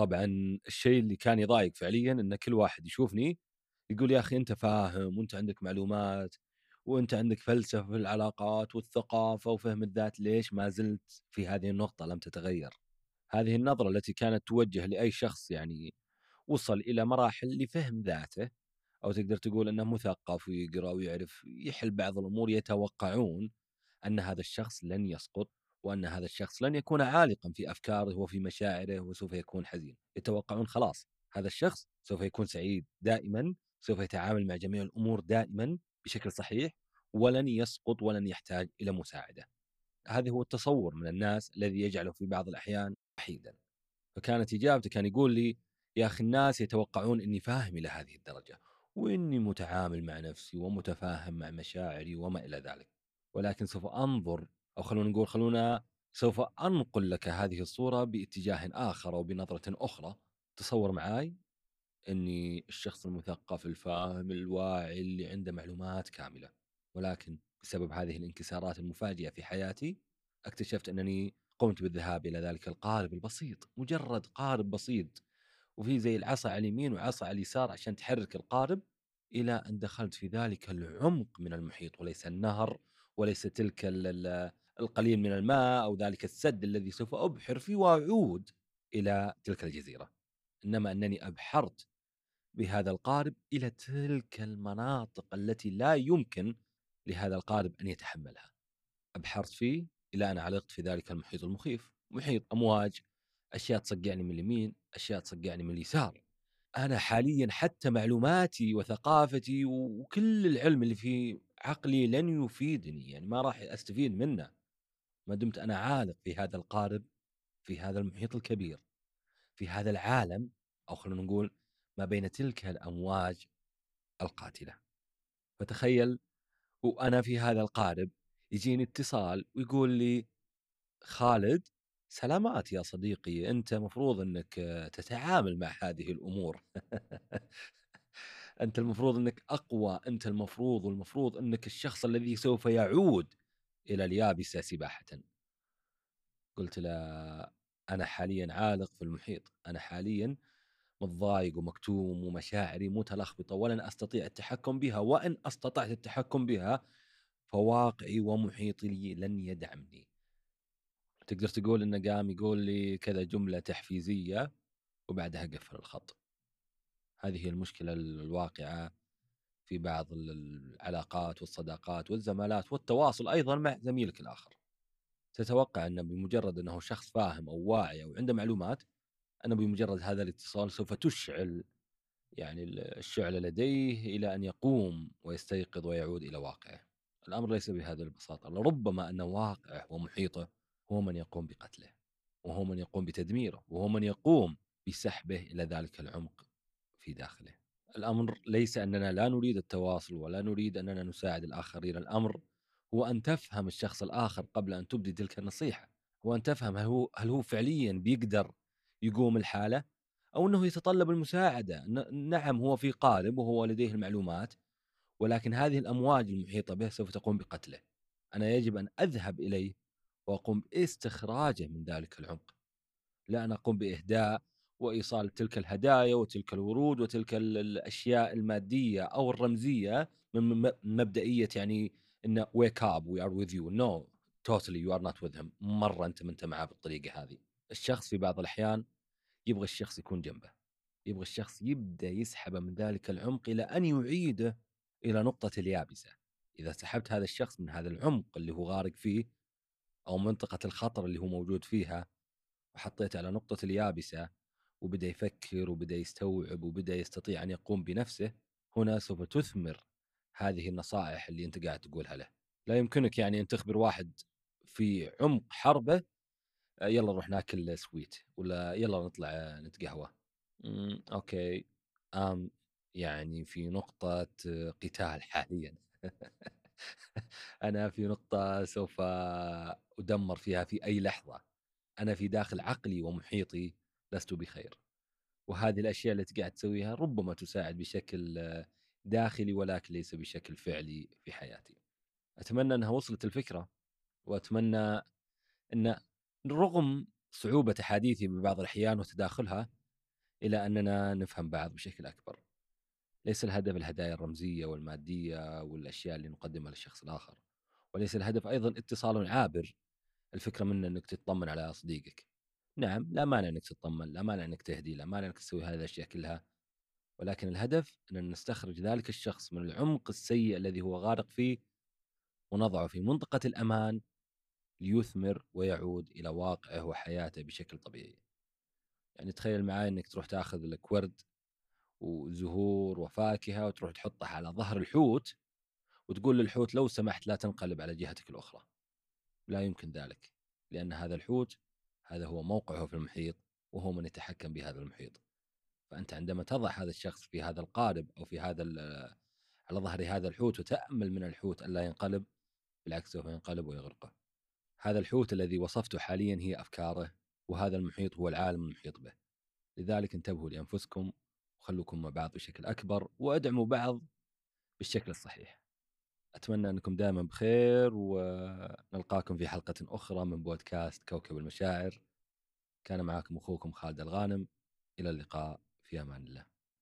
طبعا الشيء اللي كان يضايق فعليا إن كل واحد يشوفني يقول يا أخي أنت فاهم وأنت عندك معلومات وأنت عندك فلسفة في العلاقات والثقافة وفهم الذات ليش ما زلت في هذه النقطة لم تتغير؟ هذه النظرة التي كانت توجه لأي شخص يعني وصل إلى مراحل لفهم ذاته أو تقدر تقول أنه مثقف ويقرأ ويعرف يحل بعض الأمور يتوقعون أن هذا الشخص لن يسقط وأن هذا الشخص لن يكون عالقا في أفكاره وفي مشاعره وسوف يكون حزين. يتوقعون خلاص هذا الشخص سوف يكون سعيد دائما سوف يتعامل مع جميع الأمور دائما بشكل صحيح ولن يسقط ولن يحتاج إلى مساعدة. هذا هو التصور من الناس الذي يجعله في بعض الأحيان وحيدا. فكانت إجابته كان يقول لي يا أخي الناس يتوقعون إني فاهم إلى هذه الدرجة وإني متعامل مع نفسي ومتفاهم مع مشاعري وما إلى ذلك. ولكن سوف أنظر أو خلونا نقول خلونا سوف أنقل لك هذه الصورة باتجاه آخر أو بنظرة أخرى. تصور معاي إني الشخص المثقف الفاهم الواعي اللي عنده معلومات كاملة. ولكن بسبب هذه الانكسارات المفاجئة في حياتي اكتشفت أنني قمت بالذهاب إلى ذلك القارب البسيط مجرد قارب بسيط. وفي زي العصا على اليمين وعصا على اليسار عشان تحرك القارب إلى أن دخلت في ذلك العمق من المحيط وليس النهر وليس تلك القليل من الماء أو ذلك السد الذي سوف أبحر فيه واعود إلى تلك الجزيرة. إنما أنني أبحرت بهذا القارب إلى تلك المناطق التي لا يمكن لهذا القارب أن يتحملها. أبحرت فيه إلى أن علقت في ذلك المحيط المخيف محيط أمواج أشياء تصقعني من اليمين أشياء تصقعني من اليسار. أنا حاليا حتى معلوماتي وثقافتي وكل العلم اللي في عقلي لن يفيدني يعني ما راح أستفيد منه. ما دمت أنا عالق في هذا القارب في هذا المحيط الكبير في هذا العالم أو خلينا نقول ما بين تلك الأمواج القاتلة. فتخيل وأنا في هذا القارب يجيني اتصال ويقول لي خالد سلامات يا صديقي أنت مفروض إنك تتعامل مع هذه الأمور. أنت المفروض إنك أقوى أنت المفروض والمفروض إنك الشخص الذي سوف يعود إلى اليابسه سباحة. قلت له أنا حاليا عالق في المحيط. أنا حاليا متضايق ومكتوم ومشاعري متلخبطة ولن أستطيع التحكم بها. وإن أستطعت التحكم بها فواقعي ومحيطي لي لن يدعمني. تقدر تقول انه قام يقول لي كذا جملة تحفيزية وبعدها قفل الخط. هذه هي المشكلة الواقعة في بعض العلاقات والصداقات والزمالات والتواصل أيضا مع زميلك الآخر تتوقع انه بمجرد أنه شخص فاهم أو واعي أو عنده معلومات انه بمجرد هذا الاتصال سوف تشعل يعني الشعله لديه إلى أن يقوم ويستيقظ ويعود إلى واقعه. الأمر ليس بهذه البساطة، لربما أن واقعه ومحيطه هو من يقوم بقتله وهو من يقوم بتدميره وهو من يقوم بسحبه إلى ذلك العمق في داخله. الأمر ليس أننا لا نريد التواصل ولا نريد أننا نساعد الآخرين، الأمر هو أن تفهم الشخص الآخر قبل أن تبدي تلك النصيحة، هو أن تفهم هل هو هل هو فعليا بيقدر يقوم الحالة أو أنه يتطلب المساعدة، نعم هو في قارب وهو لديه المعلومات ولكن هذه الأمواج المحيطة به سوف تقوم بقتله. أنا يجب أن أذهب إليه وأقوم باستخراجه من ذلك العمق. لا أن أقوم بإهداء وإيصال تلك الهدايا وتلك الورود وتلك الأشياء المادية أو الرمزية من مبدئية يعني انه wake up we are with you no totally you are not with مرة أنت ما أنت معاه بالطريقة هذه. الشخص في بعض الأحيان يبغى الشخص يكون جنبه. يبغى الشخص يبدأ يسحبه من ذلك العمق إلى أن يعيده إلى نقطة اليابسة. إذا سحبت هذا الشخص من هذا العمق اللي هو غارق فيه أو منطقة الخطر اللي هو موجود فيها وحطيته على نقطة اليابسة وبدأ يفكر وبدأ يستوعب وبدأ يستطيع أن يقوم بنفسه هنا سوف تثمر هذه النصائح اللي أنت قاعد تقولها له. لا يمكنك يعني أن تخبر واحد في عمق حربه آه، يلا نروح ناكل sweet ولا يلا نطلع نتقهوى. okay. I'm يعني في نقطة قتال حاليا. أنا في نقطة سوف أدمر فيها في أي لحظة. أنا في داخل عقلي ومحيطي لست بخير وهذه الأشياء التي قاعد تسويها ربما تساعد بشكل داخلي ولكن ليس بشكل فعلي في حياتي أتمنى أنها وصلت الفكرة وأتمنى أن رغم صعوبة أحاديثي ببعض الأحيان وتداخلها إلى أننا نفهم بعض بشكل أكبر. ليس الهدف الهدايا الرمزية والمادية والأشياء اللي نقدمها للشخص الآخر، وليس الهدف أيضًا اتصال عابر، الفكرة منه إنك تطمن على صديقك. نعم، لا مانع إنك تطمن، لا مانع إنك تهدي، لا مانع إنك تسوي هذه الأشياء كلها، ولكن الهدف أن نستخرج ذلك الشخص من العمق السيء الذي هو غارق فيه، ونضعه في منطقة الأمان ليثمر ويعود إلى واقعه وحياته بشكل طبيعي. يعني تخيل معاي إنك تروح تاخذ لك ورد وزهور وفاكهة وتروح تحطها على ظهر الحوت وتقول للحوت لو سمحت لا تنقلب على جهتك الأخرى لا يمكن ذلك لأن هذا الحوت هذا هو موقعه في المحيط وهو من يتحكم بهذا المحيط. فأنت عندما تضع هذا الشخص في هذا القارب أو في هذا على ظهر هذا الحوت وتأمل من الحوت ألا ينقلب بالعكس سوف ينقلب ويغرقه. هذا الحوت الذي وصفته حاليا هي أفكاره وهذا المحيط هو العالم المحيط به. لذلك انتبهوا لأنفسكم وخلوكم مع بعض بشكل أكبر وأدعموا بعض بالشكل الصحيح. أتمنى أنكم دائما بخير ونلقاكم في حلقة أخرى من بودكاست كوكب المشاعر. كان معكم أخوكم خالد الغانم. إلى اللقاء في أمان الله.